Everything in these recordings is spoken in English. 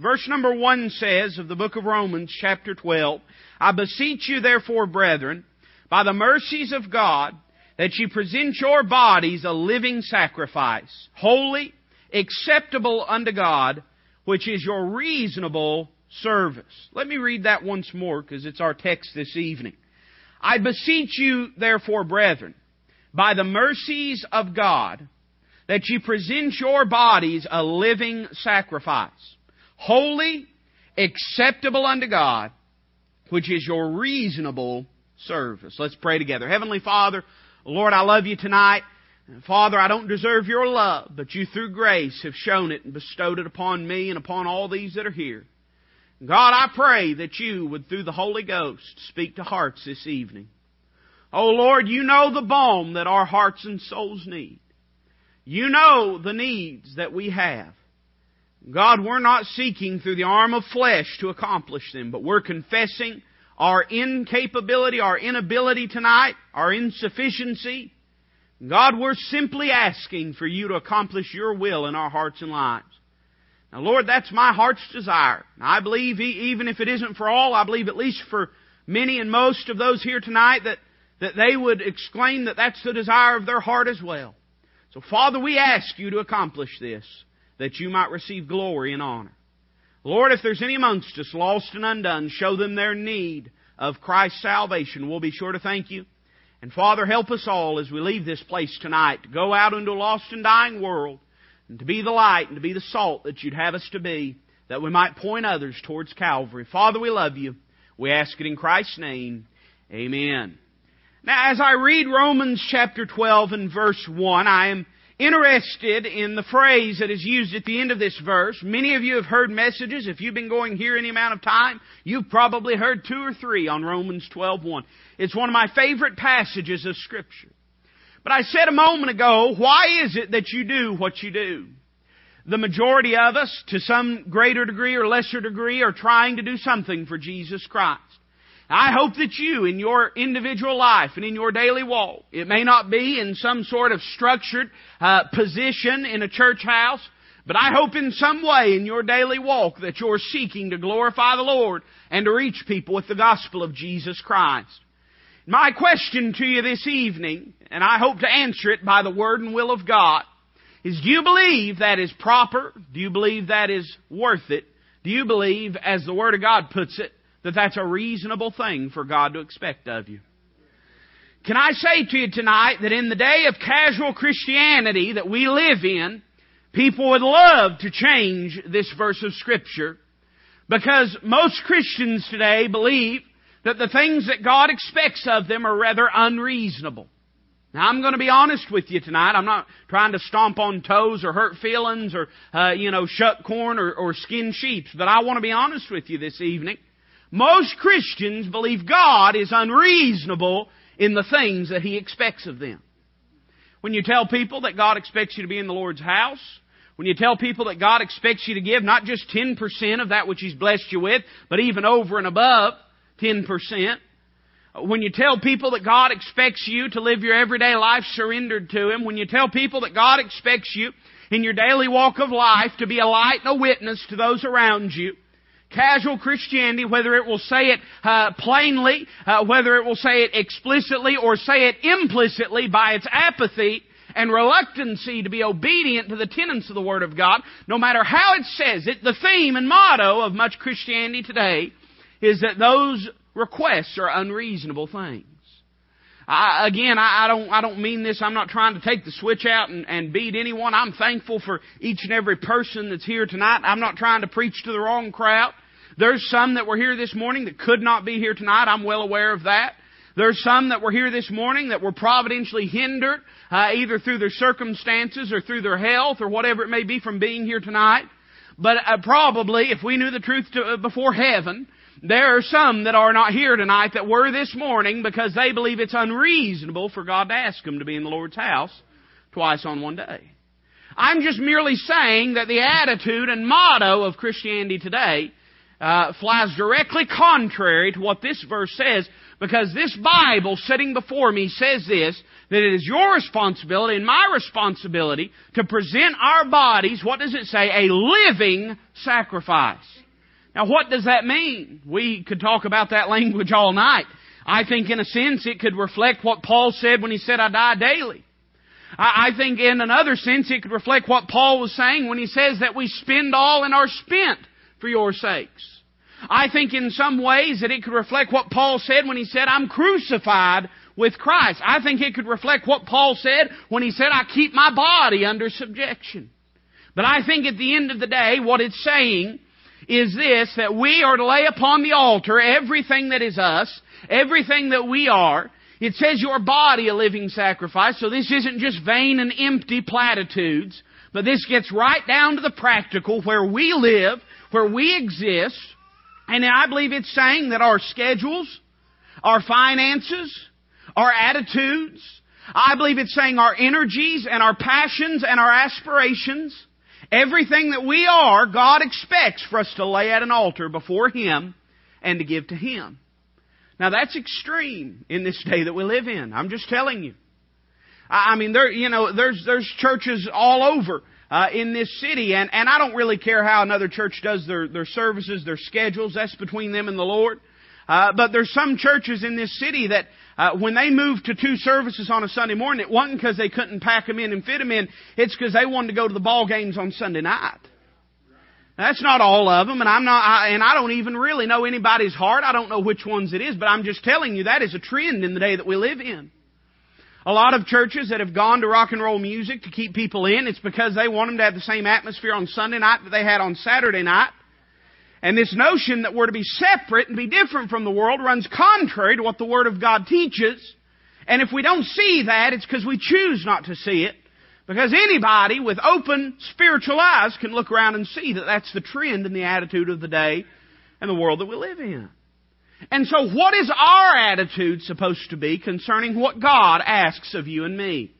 Verse number one says of the book of Romans, chapter 12, I beseech you therefore, brethren, by the mercies of God, that you present your bodies a living sacrifice, holy, acceptable unto God, which is your reasonable service. Let me read that once more because it's our text this evening. I beseech you, therefore, brethren, by the mercies of God, that you present your bodies a living sacrifice, holy, acceptable unto God, which is your reasonable service. Let's pray together. Heavenly Father, Lord, I love you tonight. Father, I don't deserve your love, but you through grace have shown it and bestowed it upon me and upon all these that are here. God, I pray that you would, through the Holy Ghost, speak to hearts this evening. Oh Lord, you know the balm that our hearts and souls need. You know the needs that we have. God, we're not seeking through the arm of flesh to accomplish them, but we're confessing our incapability, our inability tonight, our insufficiency. God, we're simply asking for you to accomplish your will in our hearts and lives. Now, Lord, that's my heart's desire. I believe even if it isn't for all, I believe at least for many and most of those here tonight that, that they would exclaim that that's the desire of their heart as well. So, Father, we ask you to accomplish this, that you might receive glory and honor. Lord, if there's any amongst us lost and undone, show them their need of Christ's salvation. We'll be sure to thank you. And Father, help us all as we leave this place tonight to go out into a lost and dying world and to be the light and to be the salt that you'd have us to be, that we might point others towards Calvary. Father, we love you. We ask it in Christ's name. Amen. Now, as I read Romans chapter 12 and verse 1, I am interested in the phrase that is used at the end of this verse. Many of you have heard messages. If you've been going here any amount of time, you've probably heard two or three on Romans 12:1. It's one of my favorite passages of Scripture. But I said a moment ago, why is it that you do what you do? The majority of us, to some greater degree or lesser degree, are trying to do something for Jesus Christ. I hope that you, in your individual life and in your daily walk, it may not be in some sort of structured uh, position in a church house, but I hope in some way in your daily walk that you're seeking to glorify the Lord and to reach people with the gospel of Jesus Christ. My question to you this evening, and I hope to answer it by the word and will of God, is do you believe that is proper? Do you believe that is worth it? Do you believe, as the Word of God puts it, that that's a reasonable thing for God to expect of you. Can I say to you tonight that in the day of casual Christianity that we live in, people would love to change this verse of Scripture because most Christians today believe that the things that God expects of them are rather unreasonable. Now, I'm going to be honest with you tonight. I'm not trying to stomp on toes or hurt feelings or, uh, you know, shuck corn or, or skin sheep, but I want to be honest with you this evening. Most Christians believe God is unreasonable in the things that He expects of them. When you tell people that God expects you to be in the Lord's house, when you tell people that God expects you to give not just 10% of that which He's blessed you with, but even over and above 10%, when you tell people that God expects you to live your everyday life surrendered to Him, when you tell people that God expects you in your daily walk of life to be a light and a witness to those around you, casual Christianity, whether it will say it uh, plainly, uh, whether it will say it explicitly, or say it implicitly by its apathy and reluctancy to be obedient to the tenets of the Word of God, no matter how it says it, the theme and motto of much Christianity today is that those requests are unreasonable things. I, again, I, I don't, I don't mean this. I'm not trying to take the switch out and, and beat anyone. I'm thankful for each and every person that's here tonight. I'm not trying to preach to the wrong crowd. There's some that were here this morning that could not be here tonight. I'm well aware of that. There's some that were here this morning that were providentially hindered, uh, either through their circumstances or through their health or whatever it may be from being here tonight. But uh, probably, if we knew the truth to, uh, before heaven, there are some that are not here tonight that were this morning because they believe it's unreasonable for God to ask them to be in the Lord's house twice on one day. I'm just merely saying that the attitude and motto of Christianity today uh, flies directly contrary to what this verse says because this Bible sitting before me says this, that it is your responsibility and my responsibility to present our bodies, what does it say? A living sacrifice. Now what does that mean? We could talk about that language all night. I think in a sense it could reflect what Paul said when he said, I die daily. I think in another sense it could reflect what Paul was saying when he says that we spend all and are spent for your sakes. I think in some ways that it could reflect what Paul said when he said, I'm crucified with Christ. I think it could reflect what Paul said when he said, I keep my body under subjection. But I think at the end of the day, what it's saying is this, that we are to lay upon the altar everything that is us, everything that we are. It says your body a living sacrifice, so this isn't just vain and empty platitudes, but this gets right down to the practical where we live, where we exist, and I believe it's saying that our schedules, our finances, our attitudes, I believe it's saying our energies and our passions and our aspirations, everything that we are, God expects for us to lay at an altar before Him and to give to Him. Now that's extreme in this day that we live in. I'm just telling you. I mean, there, you know, there's, there's churches all over uh, in this city, and, and I don't really care how another church does their, their services, their schedules. That's between them and the Lord. Uh, but there's some churches in this city that uh, when they moved to two services on a Sunday morning, it wasn't because they couldn't pack them in and fit them in. It's because they wanted to go to the ball games on Sunday night. That's not all of them, and I'm not, I, and I don't even really know anybody's heart. I don't know which ones it is, but I'm just telling you that is a trend in the day that we live in. A lot of churches that have gone to rock and roll music to keep people in, it's because they want them to have the same atmosphere on Sunday night that they had on Saturday night. And this notion that we're to be separate and be different from the world runs contrary to what the Word of God teaches. And if we don't see that, it's because we choose not to see it. Because anybody with open spiritual eyes can look around and see that that's the trend and the attitude of the day and the world that we live in. And so what is our attitude supposed to be concerning what God asks of you and me?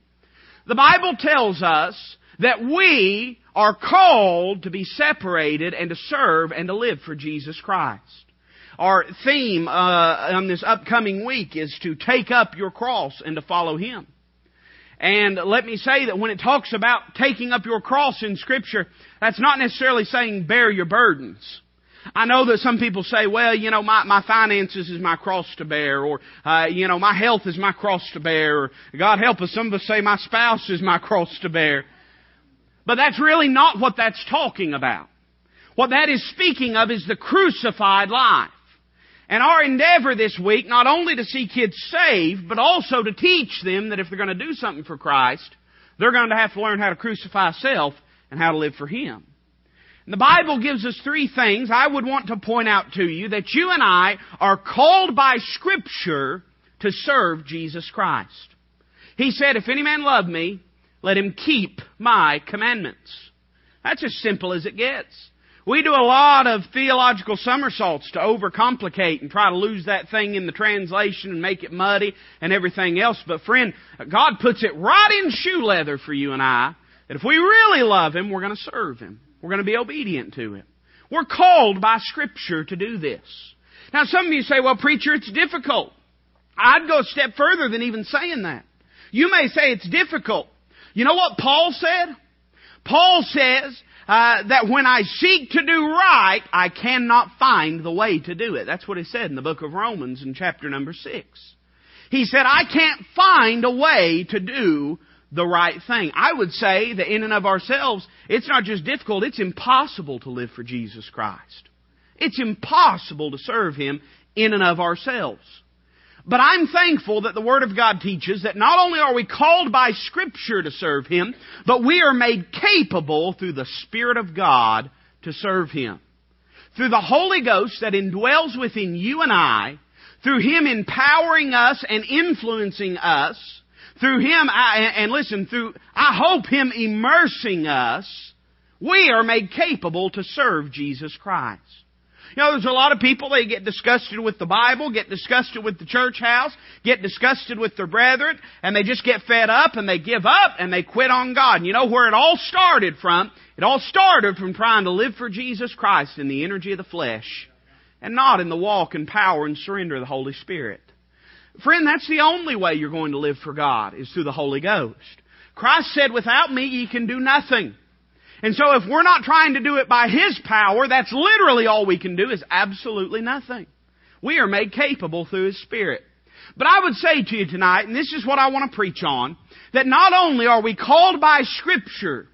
The Bible tells us that we are called to be separated and to serve and to live for Jesus Christ. Our theme uh, on this upcoming week is to take up your cross and to follow Him. And let me say that when it talks about taking up your cross in Scripture, that's not necessarily saying bear your burdens. I know that some people say, well, you know, my, my finances is my cross to bear, or, uh, you know, my health is my cross to bear, or God help us, some of us say my spouse is my cross to bear. But that's really not what that's talking about. What that is speaking of is the crucified life. And our endeavor this week, not only to see kids saved, but also to teach them that if they're going to do something for Christ, they're going to have to learn how to crucify self and how to live for Him. The Bible gives us three things I would want to point out to you that you and I are called by Scripture to serve Jesus Christ. He said, if any man love me, let him keep my commandments. That's as simple as it gets. We do a lot of theological somersaults to overcomplicate and try to lose that thing in the translation and make it muddy and everything else. But friend, God puts it right in shoe leather for you and I that if we really love Him, we're going to serve Him. We're going to be obedient to Him. We're called by Scripture to do this. Now some of you say, well preacher, it's difficult. I'd go a step further than even saying that. You may say it's difficult. You know what Paul said? Paul says uh, that when I seek to do right, I cannot find the way to do it. That's what he said in the book of Romans in chapter number six. He said, I can't find a way to do the right thing. I would say that in and of ourselves, it's not just difficult, it's impossible to live for Jesus Christ. It's impossible to serve Him in and of ourselves. But I'm thankful that the Word of God teaches that not only are we called by Scripture to serve Him, but we are made capable through the Spirit of God to serve Him. Through the Holy Ghost that indwells within you and I, through Him empowering us and influencing us, through Him, and listen, through, I hope Him immersing us, we are made capable to serve Jesus Christ. You know, there's a lot of people, they get disgusted with the Bible, get disgusted with the church house, get disgusted with their brethren, and they just get fed up and they give up and they quit on God. And you know where it all started from? It all started from trying to live for Jesus Christ in the energy of the flesh and not in the walk and power and surrender of the Holy Spirit. Friend, that's the only way you're going to live for God, is through the Holy Ghost. Christ said, without me ye can do nothing. And so if we're not trying to do it by His power, that's literally all we can do is absolutely nothing. We are made capable through His Spirit. But I would say to you tonight, and this is what I want to preach on, that not only are we called by Scripture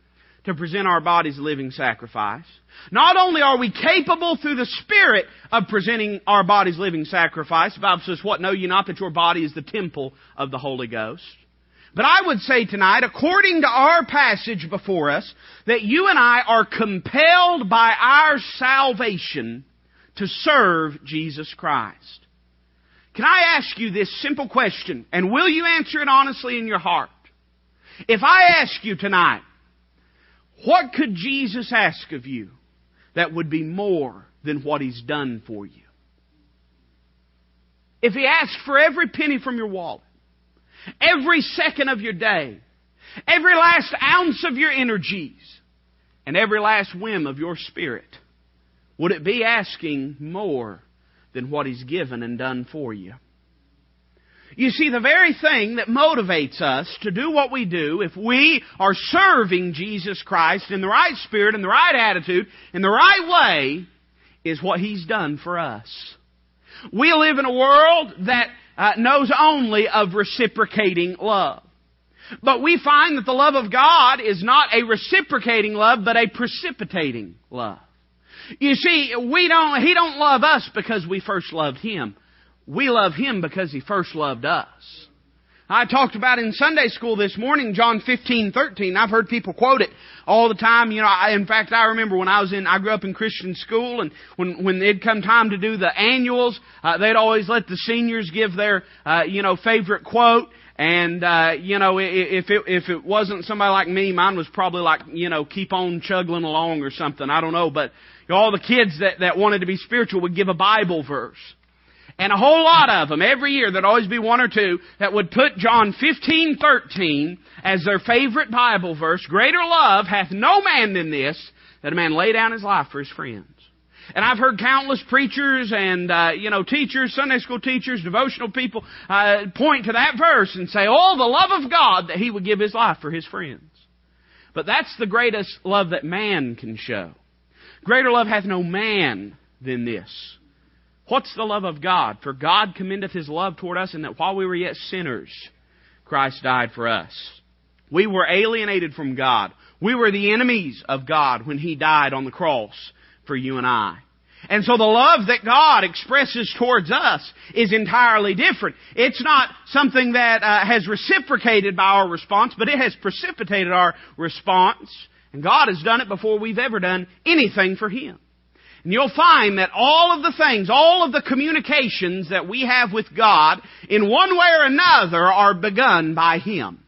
to present our bodies living sacrifice, not only are we capable through the Spirit of presenting our bodies living sacrifice, the Bible says, what know you not that your body is the temple of the Holy Ghost? But I would say tonight, according to our passage before us, that you and I are compelled by our salvation to serve Jesus Christ. Can I ask you this simple question, and will you answer it honestly in your heart? If I ask you tonight, what could Jesus ask of you that would be more than what He's done for you? If He asked for every penny from your wallet, every second of your day, every last ounce of your energies, and every last whim of your spirit, would it be asking more than what He's given and done for you? You see, the very thing that motivates us to do what we do, if we are serving Jesus Christ in the right spirit, in the right attitude, in the right way, is what He's done for us. We live in a world that uh, knows only of reciprocating love. But we find that the love of God is not a reciprocating love, but a precipitating love. You see, we don't, He don't love us because we first loved Him. We love Him because He first loved us. I talked about in Sunday school this morning, John 15, 13. I've heard people quote it all the time. You know, I, in fact, I remember when I was in, I grew up in Christian school and when, when it'd come time to do the annuals, uh, they'd always let the seniors give their, uh, you know, favorite quote. And, uh, you know, if it, if it wasn't somebody like me, mine was probably like, you know, keep on chugging along or something. I don't know. But all the kids that, that wanted to be spiritual would give a Bible verse. And a whole lot of them, every year, there'd always be one or two that would put John 15, 13 as their favorite Bible verse. Greater love hath no man than this, that a man lay down his life for his friends. And I've heard countless preachers and, uh, you know, teachers, Sunday school teachers, devotional people, uh, point to that verse and say, oh, the love of God that He would give His life for His friends. But that's the greatest love that man can show. Greater love hath no man than this What's the love of God? For God commendeth His love toward us in that while we were yet sinners, Christ died for us. We were alienated from God. We were the enemies of God when He died on the cross for you and I. And so the love that God expresses towards us is entirely different. It's not something that uh, has reciprocated by our response, but it has precipitated our response. And God has done it before we've ever done anything for Him. And you'll find that all of the things, all of the communications that we have with God, in one way or another, are begun by Him.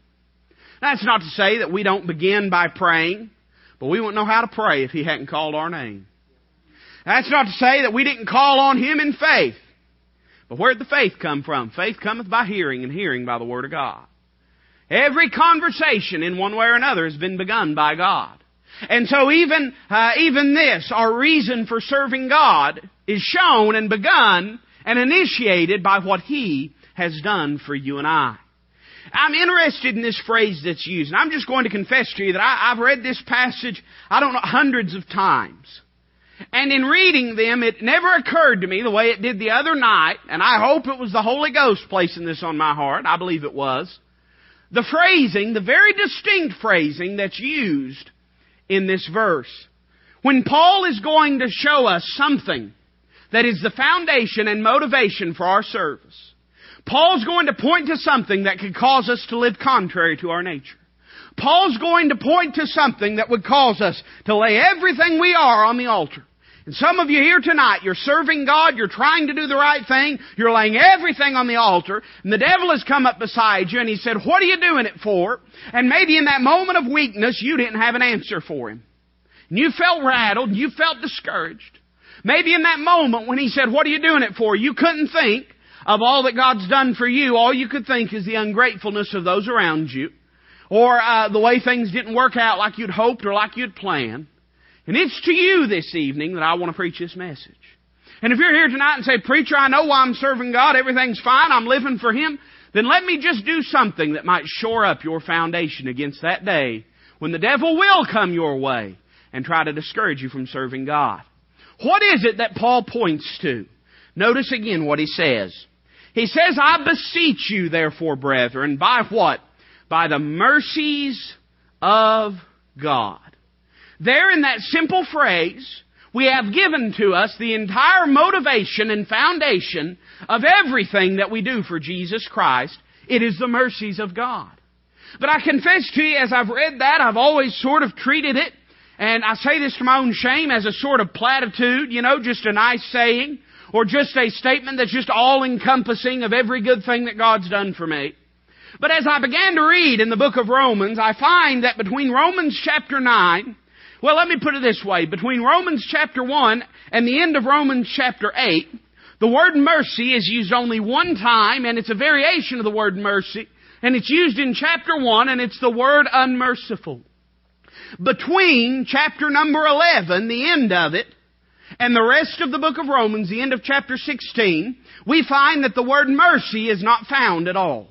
That's not to say that we don't begin by praying, but we wouldn't know how to pray if He hadn't called our name. That's not to say that we didn't call on Him in faith. But where'd the faith come from? Faith cometh by hearing, and hearing by the Word of God. Every conversation in one way or another has been begun by God. And so even, uh, even this, our reason for serving God, is shown and begun and initiated by what He has done for you and I. I'm interested in this phrase that's used, and I'm just going to confess to you that I, I've read this passage, I don't know, hundreds of times. And in reading them, it never occurred to me the way it did the other night, and I hope it was the Holy Ghost placing this on my heart. I believe it was. The phrasing, the very distinct phrasing that's used in this verse. When Paul is going to show us something that is the foundation and motivation for our service, Paul's going to point to something that could cause us to live contrary to our nature. Paul's going to point to something that would cause us to lay everything we are on the altar. And some of you here tonight, you're serving God, you're trying to do the right thing, you're laying everything on the altar, and the devil has come up beside you and he said, what are you doing it for? And maybe in that moment of weakness, you didn't have an answer for him. And you felt rattled, and you felt discouraged. Maybe in that moment when he said, what are you doing it for? You couldn't think of all that God's done for you. All you could think is the ungratefulness of those around you. Or uh, the way things didn't work out like you'd hoped or like you'd planned. And it's to you this evening that I want to preach this message. And if you're here tonight and say, Preacher, I know why I'm serving God, everything's fine, I'm living for Him, then let me just do something that might shore up your foundation against that day when the devil will come your way and try to discourage you from serving God. What is it that Paul points to? Notice again what he says. He says, I beseech you therefore, brethren, by what? By the mercies of God. There in that simple phrase, we have given to us the entire motivation and foundation of everything that we do for Jesus Christ. It is the mercies of God. But I confess to you, as I've read that, I've always sort of treated it, and I say this to my own shame, as a sort of platitude, you know, just a nice saying, or just a statement that's just all encompassing of every good thing that God's done for me. But as I began to read in the book of Romans, I find that between Romans chapter 9 well, let me put it this way. Between Romans chapter 1 and the end of Romans chapter 8, the word mercy is used only one time, and it's a variation of the word mercy, and it's used in chapter 1, and it's the word unmerciful. Between chapter number 11, the end of it, and the rest of the book of Romans, the end of chapter 16, we find that the word mercy is not found at all.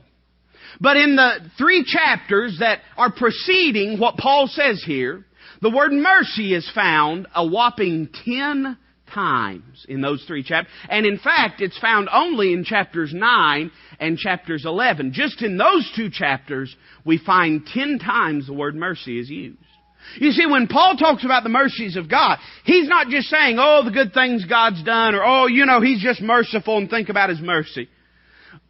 But in the three chapters that are preceding what Paul says here, the word mercy is found a whopping ten times in those three chapters. And in fact, it's found only in chapters 9 and chapters 11. Just in those two chapters, we find ten times the word mercy is used. You see, when Paul talks about the mercies of God, he's not just saying, oh, the good things God's done, or oh, you know, he's just merciful and think about his mercy.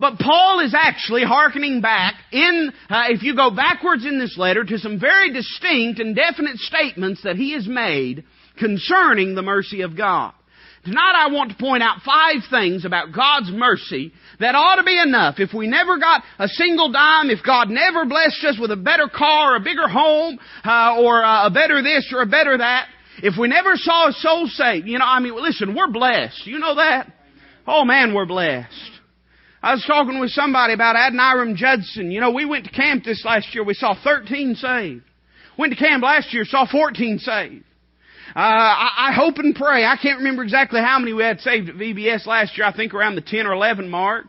But Paul is actually hearkening back in, uh, if you go backwards in this letter, to some very distinct and definite statements that he has made concerning the mercy of God. Tonight I want to point out five things about God's mercy that ought to be enough. If we never got a single dime, if God never blessed us with a better car, a bigger home, uh, or a better this or a better that, if we never saw a soul saved, you know, I mean, listen, we're blessed. You know that? Oh man, we're blessed. I was talking with somebody about Adoniram Judson. You know, we went to camp this last year. We saw 13 saved. Went to camp last year, saw 14 saved. Uh, I, I hope and pray. I can't remember exactly how many we had saved at VBS last year. I think around the 10 or 11 mark.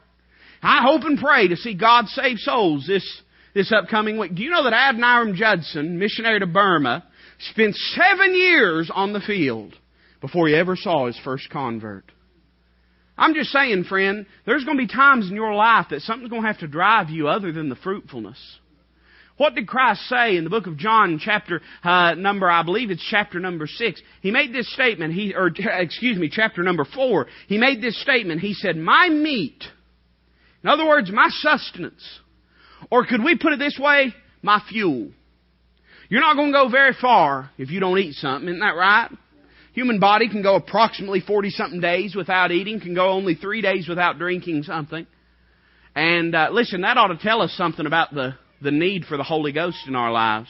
I hope and pray to see God save souls this, this upcoming week. Do you know that Adoniram Judson, missionary to Burma, spent seven years on the field before he ever saw his first convert? I'm just saying, friend, there's going to be times in your life that something's going to have to drive you other than the fruitfulness. What did Christ say in the book of John, chapter uh, number, I believe it's chapter number six? He made this statement. He, or excuse me, chapter number four. He made this statement. He said, "My meat, in other words, my sustenance, or could we put it this way, my fuel. You're not going to go very far if you don't eat something, isn't that right? Human body can go approximately 40 something days without eating, can go only three days without drinking something. And uh, listen, that ought to tell us something about the, the need for the Holy Ghost in our lives.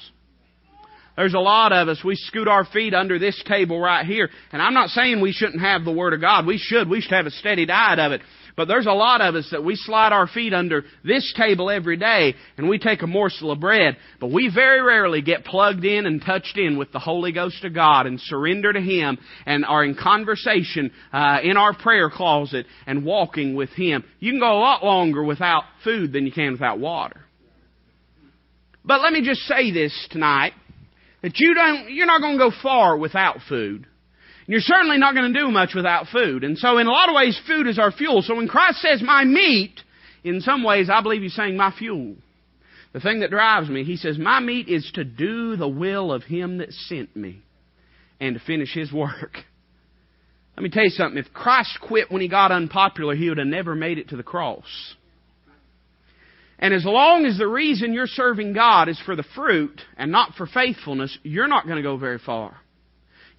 There's a lot of us, we scoot our feet under this table right here. And I'm not saying we shouldn't have the Word of God. We should. We should have a steady diet of it. But there's a lot of us that we slide our feet under this table every day and we take a morsel of bread, but we very rarely get plugged in and touched in with the Holy Ghost of God and surrender to Him and are in conversation uh, in our prayer closet and walking with Him. You can go a lot longer without food than you can without water. But let me just say this tonight that you don't, you're not going to go far without food. You're certainly not going to do much without food. And so in a lot of ways, food is our fuel. So when Christ says my meat, in some ways I believe he's saying my fuel. The thing that drives me, he says, my meat is to do the will of him that sent me and to finish his work. Let me tell you something. If Christ quit when he got unpopular, he would have never made it to the cross. And as long as the reason you're serving God is for the fruit and not for faithfulness, you're not going to go very far.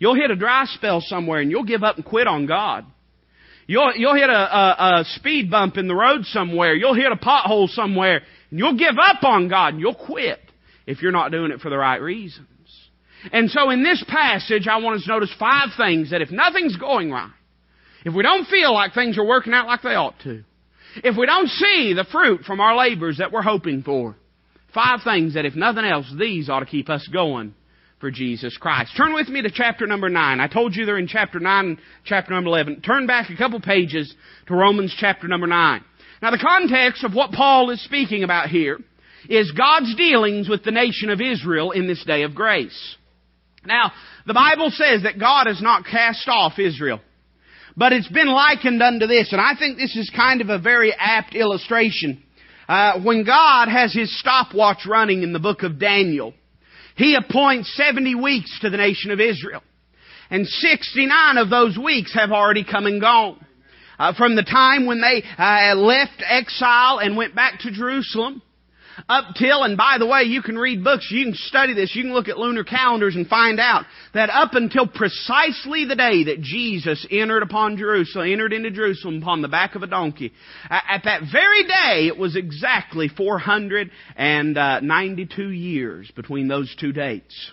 You'll hit a dry spell somewhere and you'll give up and quit on God. You'll, you'll hit a, a, a speed bump in the road somewhere. You'll hit a pothole somewhere and you'll give up on God and you'll quit if you're not doing it for the right reasons. And so in this passage, I want us to notice five things that if nothing's going right, if we don't feel like things are working out like they ought to, if we don't see the fruit from our labors that we're hoping for, five things that if nothing else, these ought to keep us going for Jesus Christ. Turn with me to chapter number 9. I told you they're in chapter 9 and chapter number 11. Turn back a couple pages to Romans chapter number 9. Now the context of what Paul is speaking about here is God's dealings with the nation of Israel in this day of grace. Now, the Bible says that God has not cast off Israel. But it's been likened unto this, and I think this is kind of a very apt illustration. Uh, when God has His stopwatch running in the book of Daniel, He appoints 70 weeks to the nation of Israel. And 69 of those weeks have already come and gone. Uh, from the time when they uh, left exile and went back to Jerusalem, up till, and by the way, you can read books, you can study this, you can look at lunar calendars and find out that up until precisely the day that Jesus entered upon Jerusalem, entered into Jerusalem upon the back of a donkey, at that very day, it was exactly 492 uh, years between those two dates.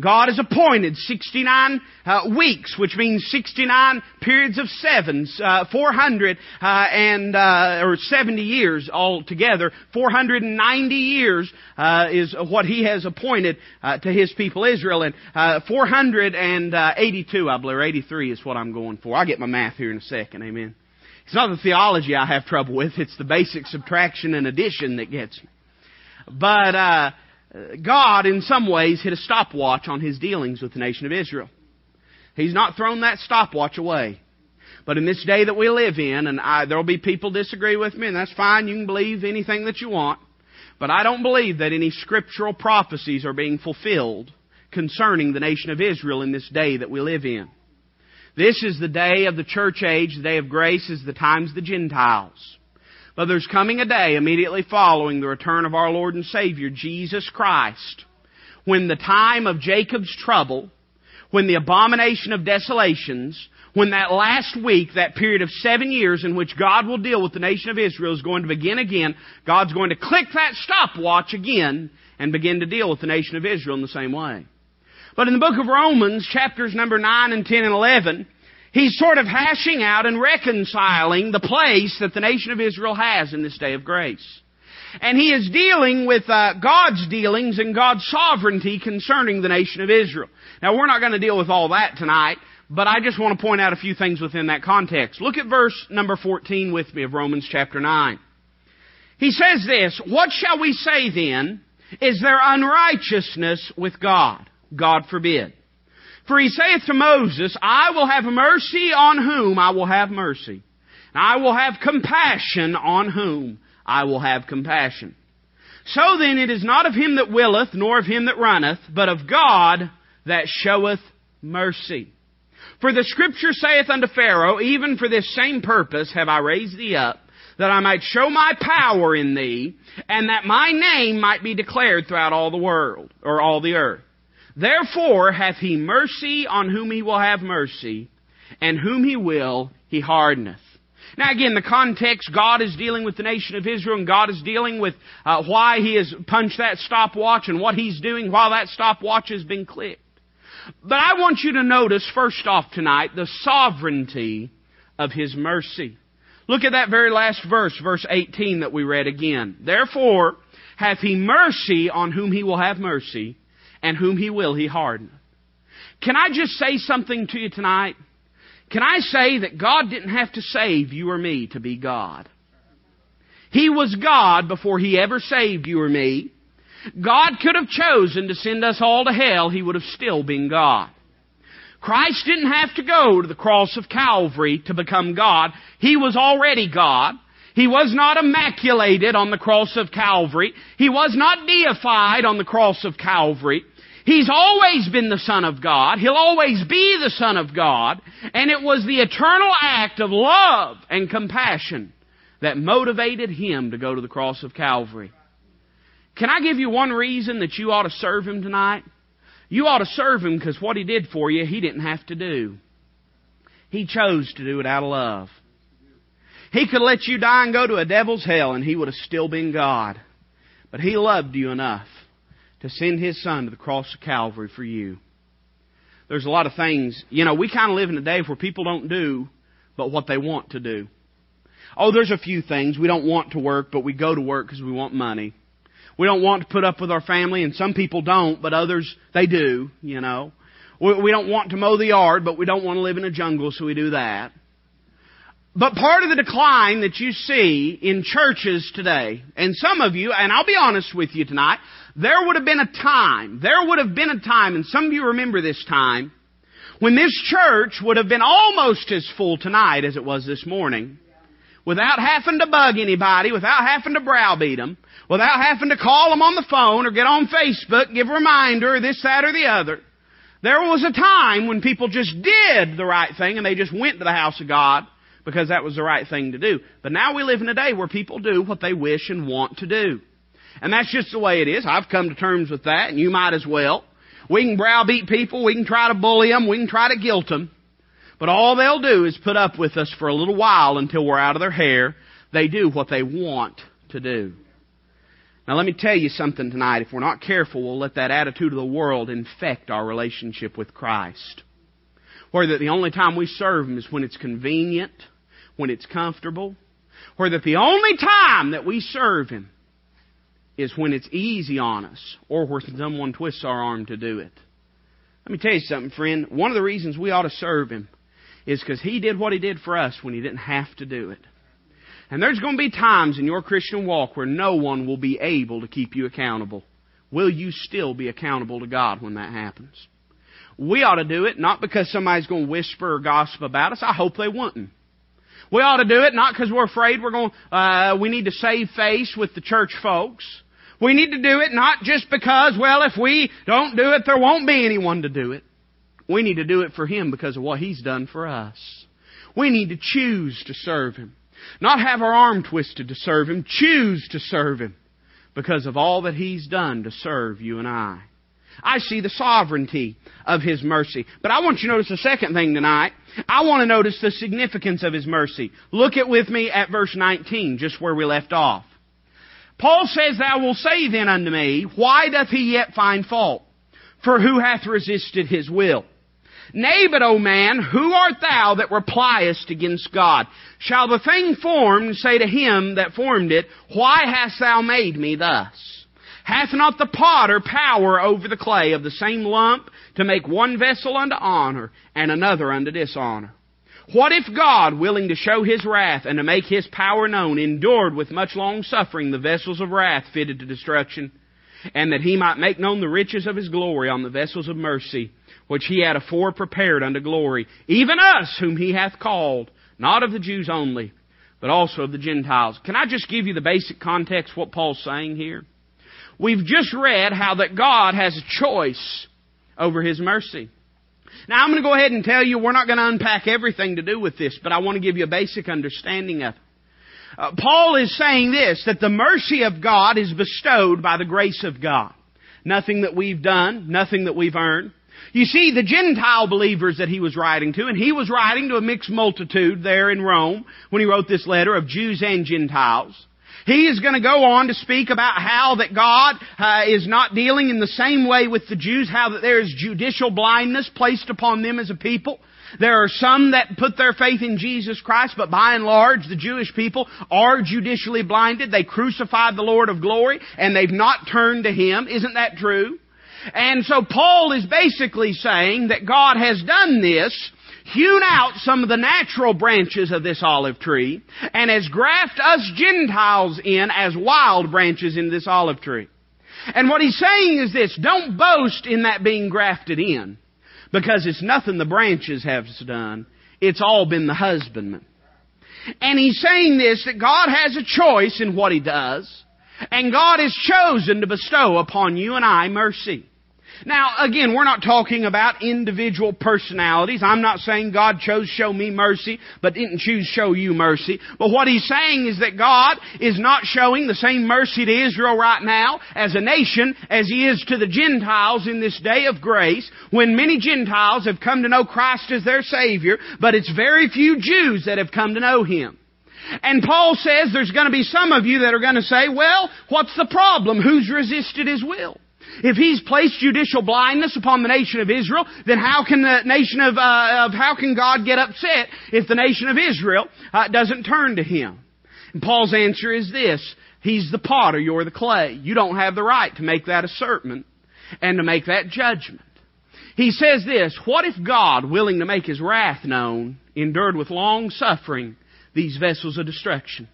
God has appointed 69 uh, weeks, which means 69 periods of sevens, uh, 400 uh, and uh, or 70 years altogether. 490 years uh, is what He has appointed uh, to His people Israel, and 482, I believe, or 83 is what I'm going for. I'll get my math here in a second. Amen. It's not the theology I have trouble with; it's the basic subtraction and addition that gets me. But God, in some ways, hit a stopwatch on his dealings with the nation of Israel. He's not thrown that stopwatch away. But in this day that we live in, and I, there'll be people disagree with me, and that's fine. You can believe anything that you want. But I don't believe that any scriptural prophecies are being fulfilled concerning the nation of Israel in this day that we live in. This is the day of the church age, the day of grace is the times of the Gentiles. But there's coming a day immediately following the return of our Lord and Savior, Jesus Christ, when the time of Jacob's trouble, when the abomination of desolations, when that last week, that period of seven years in which God will deal with the nation of Israel is going to begin again, God's going to click that stopwatch again and begin to deal with the nation of Israel in the same way. But in the book of Romans, chapters number 9 and 10 and 11, He's sort of hashing out and reconciling the place that the nation of Israel has in this day of grace. And he is dealing with uh, God's dealings and God's sovereignty concerning the nation of Israel. Now we're not going to deal with all that tonight, but I just want to point out a few things within that context. Look at verse number 14 with me of Romans chapter 9. He says this, What shall we say then? Is there unrighteousness with God? God forbid. For he saith to Moses, I will have mercy on whom I will have mercy. And I will have compassion on whom I will have compassion. So then it is not of him that willeth, nor of him that runneth, but of God that showeth mercy. For the scripture saith unto Pharaoh, Even for this same purpose have I raised thee up, that I might show my power in thee, and that my name might be declared throughout all the world, or all the earth. Therefore hath he mercy on whom he will have mercy, and whom he will he hardeneth. Now again, the context, God is dealing with the nation of Israel and God is dealing with uh, why He has punched that stopwatch and what He's doing while that stopwatch has been clicked. But I want you to notice first off tonight the sovereignty of His mercy. Look at that very last verse, verse 18 that we read again. Therefore hath He mercy on whom He will have mercy, and whom he will, he hardeneth. Can I just say something to you tonight? Can I say that God didn't have to save you or me to be God? He was God before He ever saved you or me. God could have chosen to send us all to hell. He would have still been God. Christ didn't have to go to the cross of Calvary to become God. He was already God. He was not immaculated on the cross of Calvary. He was not deified on the cross of Calvary. He's always been the Son of God. He'll always be the Son of God. And it was the eternal act of love and compassion that motivated Him to go to the cross of Calvary. Can I give you one reason that you ought to serve Him tonight? You ought to serve Him because what He did for you, He didn't have to do. He chose to do it out of love. He could let you die and go to a devil's hell and He would have still been God. But He loved you enough to send His Son to the cross of Calvary for you. There's a lot of things, you know, we kind of live in a day where people don't do but what they want to do. Oh, there's a few things. We don't want to work, but we go to work because we want money. We don't want to put up with our family, and some people don't, but others, they do, you know. We don't want to mow the yard, but we don't want to live in a jungle, so we do that. But part of the decline that you see in churches today, and some of you, and I'll be honest with you tonight, there would have been a time, there would have been a time, and some of you remember this time, when this church would have been almost as full tonight as it was this morning, without having to bug anybody, without having to browbeat them, without having to call them on the phone or get on Facebook, give a reminder, this, that, or the other. There was a time when people just did the right thing and they just went to the house of God because that was the right thing to do. But now we live in a day where people do what they wish and want to do. And that's just the way it is. I've come to terms with that, and you might as well. We can browbeat people, we can try to bully them, we can try to guilt them. But all they'll do is put up with us for a little while until we're out of their hair. They do what they want to do. Now let me tell you something tonight. If we're not careful, we'll let that attitude of the world infect our relationship with Christ. Where that the only time we serve Him is when it's convenient, when it's comfortable, where that the only time that we serve Him is when it's easy on us or where someone twists our arm to do it. Let me tell you something, friend. One of the reasons we ought to serve Him is because He did what He did for us when He didn't have to do it. And there's going to be times in your Christian walk where no one will be able to keep you accountable. Will you still be accountable to God when that happens? We ought to do it not because somebody's going to whisper or gossip about us. I hope they wouldn't. We ought to do it not because we're afraid we're going, uh, we need to save face with the church folks. We need to do it not just because, well, if we don't do it, there won't be anyone to do it. We need to do it for Him because of what He's done for us. We need to choose to serve Him. Not have our arm twisted to serve Him. Choose to serve Him because of all that He's done to serve you and I. I see the sovereignty of His mercy. But I want you to notice the second thing tonight. I want to notice the significance of His mercy. Look at with me at verse 19, just where we left off. Paul says, Thou wilt say then unto me, Why doth he yet find fault? For who hath resisted his will? Nay, but, O man, who art thou that repliest against God? Shall the thing formed say to him that formed it, Why hast thou made me thus? Hath not the potter power over the clay of the same lump to make one vessel unto honor and another unto dishonor? What if God, willing to show His wrath and to make His power known, endured with much long suffering the vessels of wrath fitted to destruction, and that He might make known the riches of His glory on the vessels of mercy, which He had afore prepared unto glory, even us whom He hath called, not of the Jews only, but also of the Gentiles. Can I just give you the basic context what Paul's saying here? We've just read how that God has a choice over His mercy. Now I'm going to go ahead and tell you we're not going to unpack everything to do with this, but I want to give you a basic understanding of it. Uh, Paul is saying this, that the mercy of God is bestowed by the grace of God. Nothing that we've done, nothing that we've earned. You see, the Gentile believers that he was writing to, and he was writing to a mixed multitude there in Rome when he wrote this letter of Jews and Gentiles. He is going to go on to speak about how that God uh, is not dealing in the same way with the Jews, how that there is judicial blindness placed upon them as a people. There are some that put their faith in Jesus Christ, but by and large, the Jewish people are judicially blinded. They crucified the Lord of glory, and they've not turned to Him. Isn't that true? And so Paul is basically saying that God has done this hewn out some of the natural branches of this olive tree and has grafted us Gentiles in as wild branches in this olive tree. And what he's saying is this, don't boast in that being grafted in because it's nothing the branches have done. It's all been the husbandman. And he's saying this, that God has a choice in what he does, and God has chosen to bestow upon you and I mercy. Now, again, we're not talking about individual personalities. I'm not saying God chose show me mercy, but didn't choose show you mercy. But what He's saying is that God is not showing the same mercy to Israel right now as a nation as He is to the Gentiles in this day of grace when many Gentiles have come to know Christ as their Savior, but it's very few Jews that have come to know Him. And Paul says there's going to be some of you that are going to say, well, what's the problem? Who's resisted His will? If He's placed judicial blindness upon the nation of Israel, then how can the nation of, uh, of how can God get upset if the nation of Israel uh, doesn't turn to Him? And Paul's answer is this. He's the potter, you're the clay. You don't have the right to make that assertment and to make that judgment. He says this, What if God, willing to make His wrath known, endured with long suffering these vessels of destruction?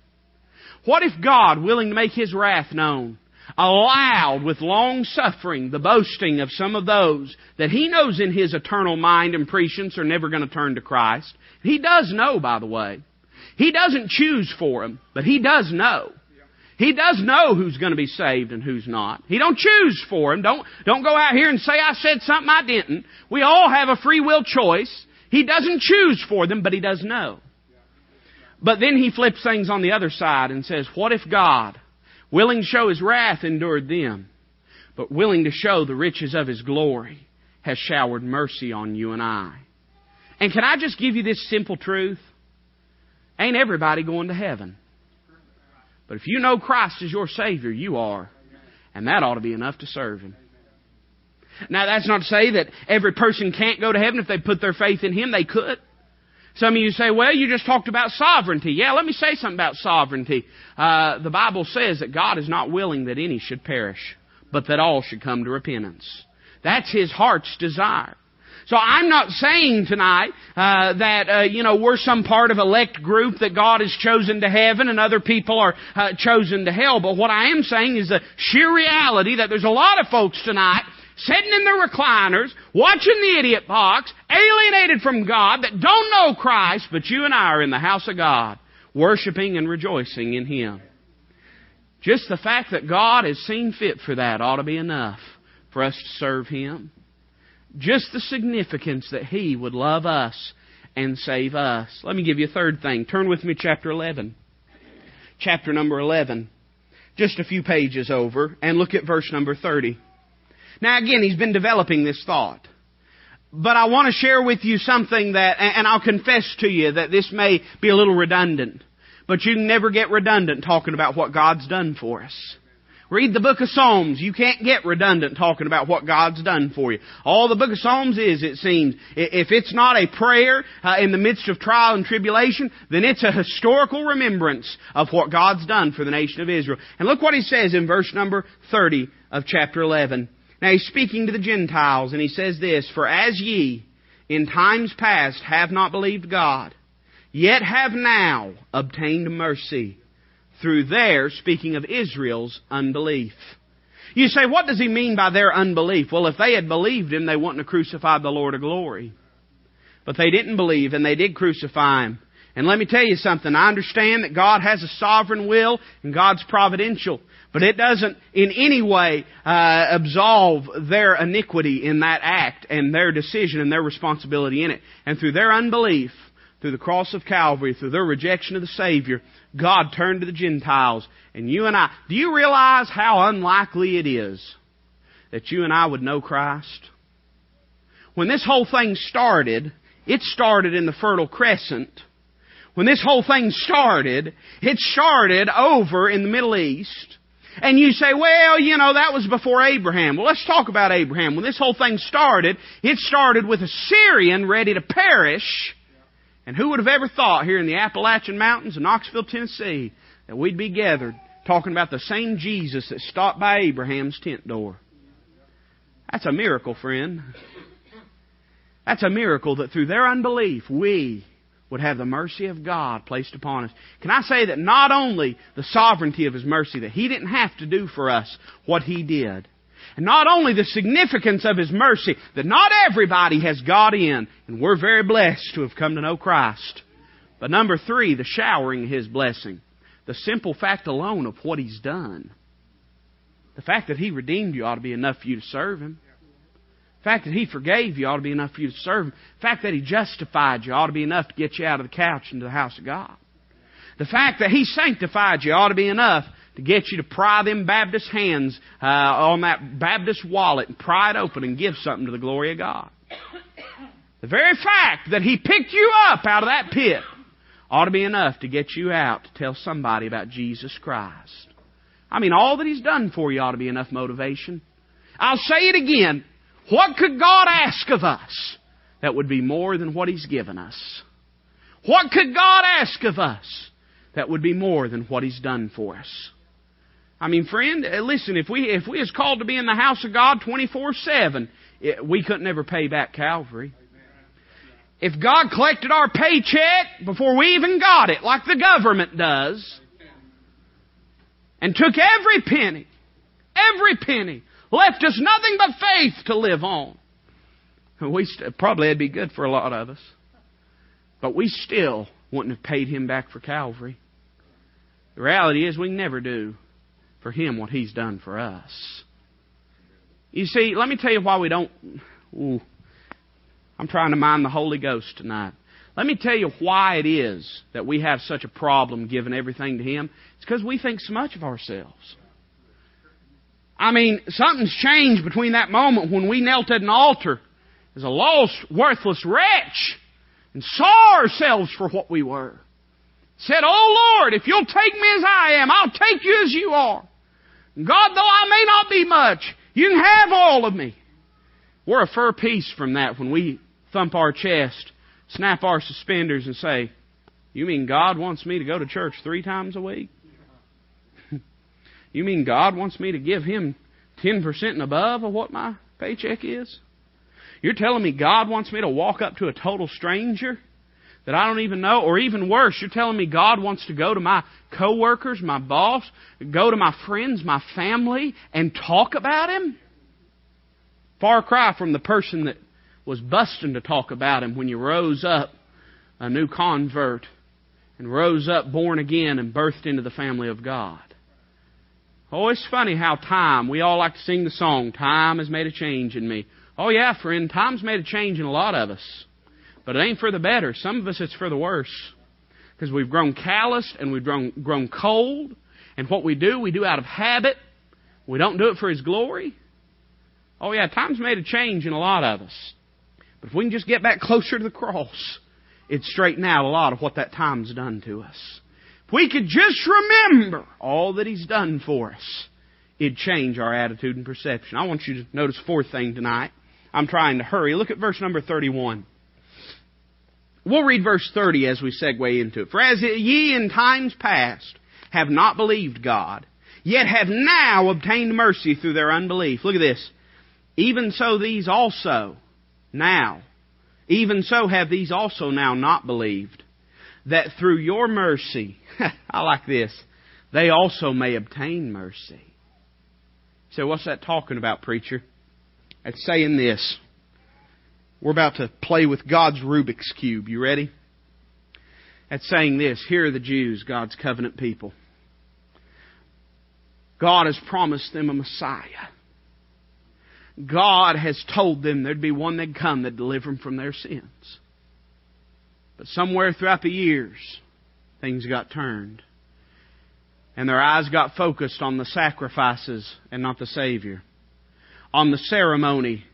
What if God, willing to make His wrath known, allowed with long suffering the boasting of some of those that He knows in His eternal mind and prescience are never going to turn to Christ? He does know, by the way. He doesn't choose for them, but He does know. He does know who's going to be saved and who's not. He don't choose for him. Don't, don't go out here and say I said something I didn't. We all have a free will choice. He doesn't choose for them, but he does know. But then he flips things on the other side and says, what if God, willing to show his wrath, endured them, but willing to show the riches of his glory, has showered mercy on you and I? And can I just give you this simple truth? Ain't everybody going to heaven. But if you know Christ is your Savior, you are. And that ought to be enough to serve Him. Now, that's not to say that every person can't go to heaven if they put their faith in Him. They could. Some of you say, well, you just talked about sovereignty. Yeah, let me say something about sovereignty. Uh, the Bible says that God is not willing that any should perish, but that all should come to repentance. That's His heart's desire. So I'm not saying tonight uh, that uh, you know we're some part of elect group that God has chosen to heaven and other people are uh, chosen to hell. But what I am saying is the sheer reality that there's a lot of folks tonight sitting in their recliners, watching the idiot box, alienated from God, that don't know Christ, but you and I are in the house of God, worshiping and rejoicing in Him. Just the fact that God has seen fit for that ought to be enough for us to serve Him. Just the significance that He would love us and save us. Let me give you a third thing. Turn with me chapter 11. Chapter number 11. Just a few pages over, and look at verse number 30. Now again, he's been developing this thought. But I want to share with you something that, and I'll confess to you that this may be a little redundant, but you never get redundant talking about what God's done for us. Read the book of Psalms. You can't get redundant talking about what God's done for you. All the book of Psalms is, it seems, if it's not a prayer uh, in the midst of trial and tribulation, then it's a historical remembrance of what God's done for the nation of Israel. And look what he says in verse number 30 of chapter 11. Now he's speaking to the Gentiles and he says this, For as ye in times past have not believed God, yet have now obtained mercy through their, speaking of Israel's, unbelief. You say, what does he mean by their unbelief? Well, if they had believed him, they wouldn't have crucified the Lord of glory. But they didn't believe and they did crucify him. And let me tell you something. I understand that God has a sovereign will and God's providential. But it doesn't in any way uh, absolve their iniquity in that act and their decision and their responsibility in it. And through their unbelief, through the cross of Calvary, through their rejection of the Savior, God turned to the Gentiles. And you and I, do you realize how unlikely it is that you and I would know Christ? When this whole thing started, it started in the Fertile Crescent. When this whole thing started, it started over in the Middle East. And you say, well, you know, that was before Abraham. Well, let's talk about Abraham. When this whole thing started, it started with a Syrian ready to perish and who would have ever thought here in the Appalachian Mountains in Knoxville, Tennessee, that we'd be gathered talking about the same Jesus that stopped by Abraham's tent door? That's a miracle, friend. That's a miracle that through their unbelief, we would have the mercy of God placed upon us. Can I say that not only the sovereignty of His mercy, that He didn't have to do for us what He did, and not only the significance of His mercy, that not everybody has got in, and we're very blessed to have come to know Christ. But number three, the showering of His blessing. The simple fact alone of what He's done. The fact that He redeemed you ought to be enough for you to serve Him. The fact that He forgave you ought to be enough for you to serve Him. The fact that He justified you ought to be enough to get you out of the couch into the house of God. The fact that He sanctified you ought to be enough to get you to pry them Baptist hands uh, on that Baptist wallet and pry it open and give something to the glory of God. The very fact that He picked you up out of that pit ought to be enough to get you out to tell somebody about Jesus Christ. I mean, all that He's done for you ought to be enough motivation. I'll say it again. What could God ask of us that would be more than what He's given us? What could God ask of us that would be more than what He's done for us? I mean, friend, uh, listen, if we, if we is called to be in the house of God 24-7, we couldn't ever pay back Calvary. If God collected our paycheck before we even got it, like the government does, and took every penny, every penny, left us nothing but faith to live on, we st- probably it'd be good for a lot of us. But we still wouldn't have paid him back for Calvary. The reality is we never do for him what he's done for us. You see, let me tell you why we don't. Ooh, I'm trying to mind the Holy Ghost tonight. Let me tell you why it is that we have such a problem giving everything to Him. It's because we think so much of ourselves. I mean, something's changed between that moment when we knelt at an altar as a lost, worthless wretch and saw ourselves for what we were. Said, Oh Lord, if you'll take me as I am, I'll take you as you are. God, though I may not be much, you can have all of me. We're a fur piece from that when we thump our chest, snap our suspenders, and say, You mean God wants me to go to church three times a week? You mean God wants me to give Him 10% and above of what my paycheck is? You're telling me God wants me to walk up to a total stranger that I don't even know, or even worse, you're telling me God wants to go to my coworkers, my boss, go to my friends, my family, and talk about Him? Far cry from the person that was busting to talk about Him when you rose up a new convert and rose up born again and birthed into the family of God. Oh, it's funny how time, we all like to sing the song, Time has made a change in me. Oh, yeah, friend, time's made a change in a lot of us. But it ain't for the better. Some of us it's for the worse. Because we've grown calloused and we've grown, grown cold. And what we do, we do out of habit. We don't do it for His glory. Oh, yeah, time's made a change in a lot of us. But if we can just get back closer to the cross, it'd straighten out a lot of what that time's done to us. We could just remember all that He's done for us, it'd change our attitude and perception. I want you to notice fourth thing tonight. I'm trying to hurry. Look at verse number 31. We'll read verse 30 as we segue into it. For as ye in times past have not believed God, yet have now obtained mercy through their unbelief. Look at this. Even so these also now, even so have these also now not believed, that through your mercy, I like this, they also may obtain mercy. So what's that talking about, preacher? It's saying this. We're about to play with God's Rubik's Cube. You ready? It's saying this. Here are the Jews, God's covenant people. God has promised them a Messiah. God has told them there'd be one that'd come that'd deliver them from their sins. But somewhere throughout the years, things got turned. And their eyes got focused on the sacrifices and not the Savior. On the ceremony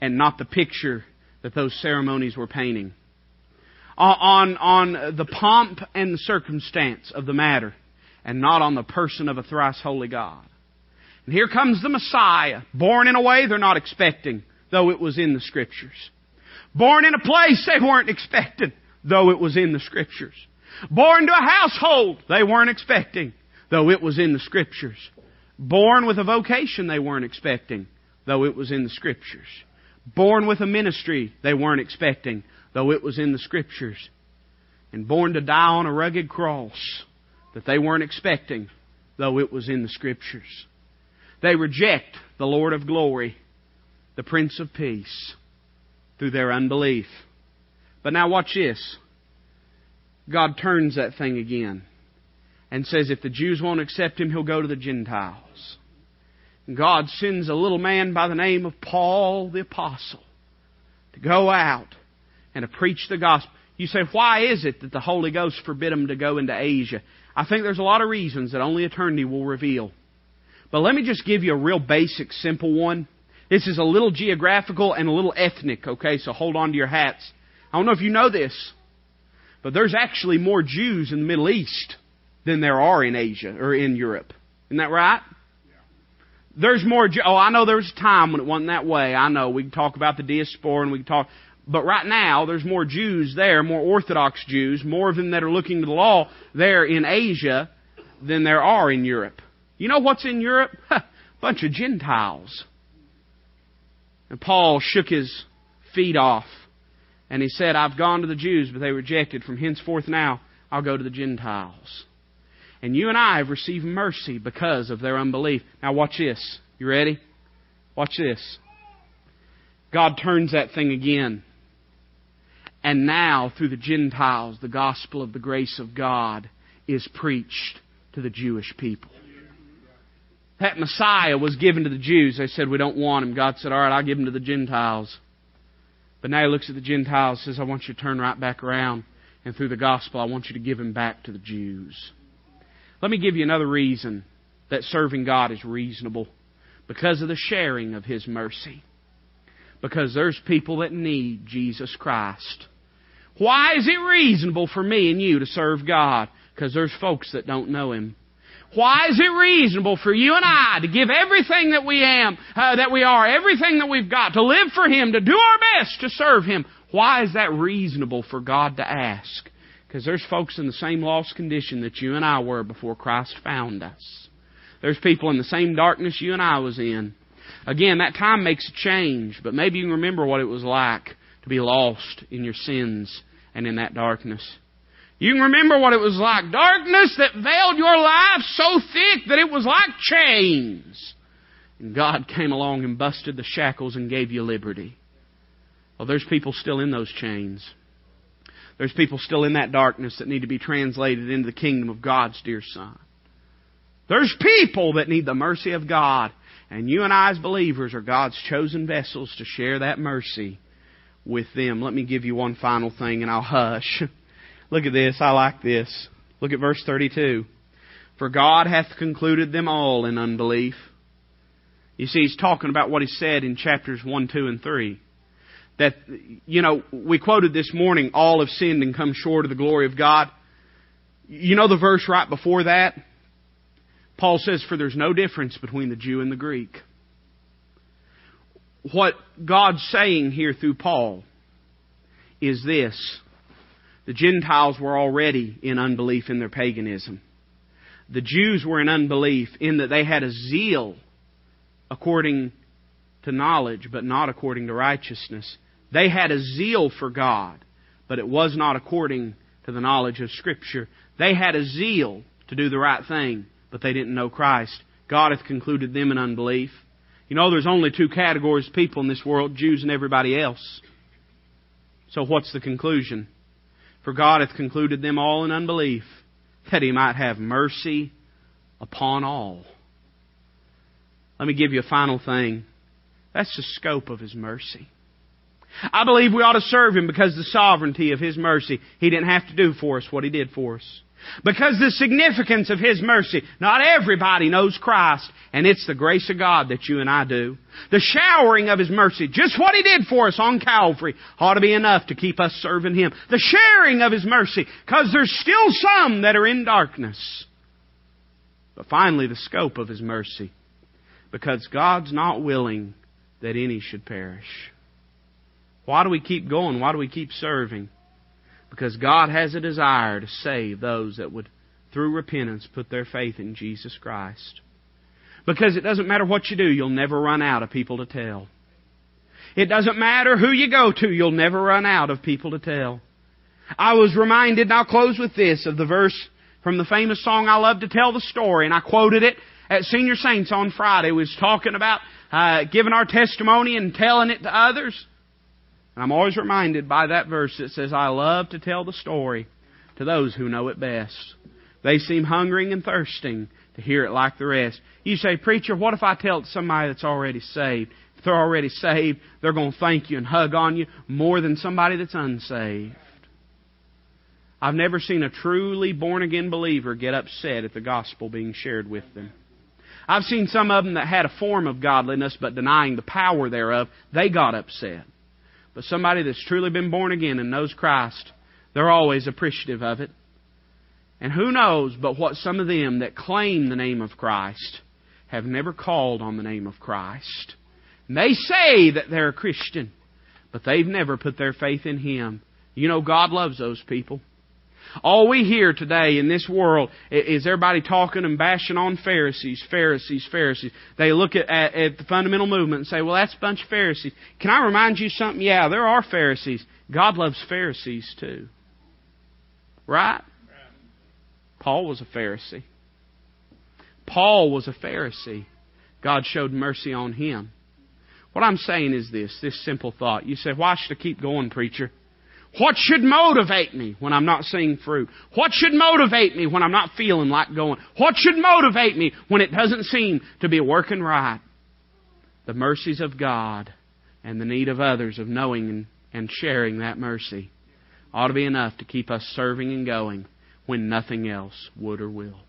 and not the picture that those ceremonies were painting. On, on the pomp and circumstance of the matter, and not on the person of a thrice holy God. And here comes the Messiah, born in a way they're not expecting, though it was in the Scriptures. Born in a place they weren't expecting, though it was in the Scriptures. Born to a household they weren't expecting, though it was in the Scriptures. Born with a vocation they weren't expecting, though it was in the Scriptures born with a ministry they weren't expecting, though it was in the Scriptures, and born to die on a rugged cross that they weren't expecting, though it was in the Scriptures. They reject the Lord of glory, the Prince of Peace, through their unbelief. But now watch this. God turns that thing again and says if the Jews won't accept him, he'll go to the Gentiles. God sends a little man by the name of Paul the Apostle to go out and to preach the gospel. You say, why is it that the Holy Ghost forbid him to go into Asia? I think there's a lot of reasons that only eternity will reveal. But let me just give you a real basic, simple one. This is a little geographical and a little ethnic, okay? So hold on to your hats. I don't know if you know this, but there's actually more Jews in the Middle East than there are in Asia or in Europe. Isn't that right? there's more. Oh, I know there was a time when it wasn't that way. I know we can talk about the diaspora and we can talk, but right now there's more Jews there, more Orthodox Jews, more of them that are looking to the law there in Asia than there are in Europe. You know what's in Europe? A bunch of Gentiles. And Paul shook his feet off and he said, I've gone to the Jews, but they rejected. From henceforth now, I'll go to the Gentiles. And you and I have received mercy because of their unbelief. Now watch this. You ready? Watch this. God turns that thing again. And now, through the Gentiles, the gospel of the grace of God is preached to the Jewish people. That Messiah was given to the Jews. They said, We don't want him. God said, All right, I'll give him to the Gentiles. But now he looks at the Gentiles and says, I want you to turn right back around. And through the gospel, I want you to give him back to the Jews. Let me give you another reason that serving God is reasonable. Because of the sharing of his mercy. Because there's people that need Jesus Christ. Why is it reasonable for me and you to serve God? Because there's folks that don't know him. Why is it reasonable for you and I to give everything that we am, uh, that we are, everything that we've got, to live for Him, to do our best to serve Him? Why is that reasonable for God to ask? Because there's folks in the same lost condition that you and I were before Christ found us. There's people in the same darkness you and I was in. Again, that time makes a change, but maybe you can remember what it was like to be lost in your sins and in that darkness. You can remember what it was like. Darkness that veiled your life so thick that it was like chains. And God came along and busted the shackles and gave you liberty. Well, there's people still in those chains. There's people still in that darkness that need to be translated into the kingdom of God's dear Son. There's people that need the mercy of God. And you and I, as believers, are God's chosen vessels to share that mercy with them. Let me give you one final thing and I'll hush. Look at this. I like this. Look at verse 32. For God hath concluded them all in unbelief. You see, he's talking about what he said in chapters 1, 2, and 3. That, you know, we quoted this morning, all have sinned and come short of the glory of God. You know the verse right before that? Paul says, For there's no difference between the Jew and the Greek. What God's saying here through Paul is this the Gentiles were already in unbelief in their paganism. The Jews were in unbelief in that they had a zeal according to knowledge, but not according to righteousness. They had a zeal for God, but it was not according to the knowledge of Scripture. They had a zeal to do the right thing, but they didn't know Christ. God hath concluded them in unbelief. You know, there's only two categories of people in this world, Jews and everybody else. So what's the conclusion? For God hath concluded them all in unbelief, that he might have mercy upon all. Let me give you a final thing. That's the scope of his mercy. I believe we ought to serve him because the sovereignty of his mercy. He didn't have to do for us what he did for us. Because the significance of His mercy, not everybody knows Christ, and it's the grace of God that you and I do. The showering of His mercy, just what He did for us on Calvary, ought to be enough to keep us serving Him. The sharing of His mercy, because there's still some that are in darkness. But finally, the scope of His mercy, because God's not willing that any should perish. Why do we keep going? Why do we keep serving? Because God has a desire to save those that would, through repentance, put their faith in Jesus Christ. Because it doesn't matter what you do, you'll never run out of people to tell. It doesn't matter who you go to, you'll never run out of people to tell. I was reminded, and I'll close with this, of the verse from the famous song I Love to Tell the Story, and I quoted it at Senior Saints on Friday. Was talking about uh, giving our testimony and telling it to others. And I'm always reminded by that verse that says, I love to tell the story to those who know it best. They seem hungering and thirsting to hear it like the rest. You say, Preacher, what if I tell it to somebody that's already saved? If they're already saved, they're going to thank you and hug on you more than somebody that's unsaved. I've never seen a truly born again believer get upset at the gospel being shared with them. I've seen some of them that had a form of godliness but denying the power thereof, they got upset. But somebody that's truly been born again and knows Christ, they're always appreciative of it. And who knows but what some of them that claim the name of Christ have never called on the name of Christ. And they say that they're a Christian, but they've never put their faith in Him. You know, God loves those people. All we hear today in this world is everybody talking and bashing on Pharisees, Pharisees, Pharisees. They look at, at, at, the fundamental movement and say, well, that's a bunch of Pharisees. Can I remind you something? Yeah, there are Pharisees. God loves Pharisees too. Right? Paul was a Pharisee. Paul was a Pharisee. God showed mercy on him. What I'm saying is this, this simple thought. You say, why should I keep going, preacher? What should motivate me when I'm not seeing fruit? What should motivate me when I'm not feeling like going? What should motivate me when it doesn't seem to be working right? The mercies of God and the need of others of knowing and sharing that mercy ought to be enough to keep us serving and going when nothing else would or will.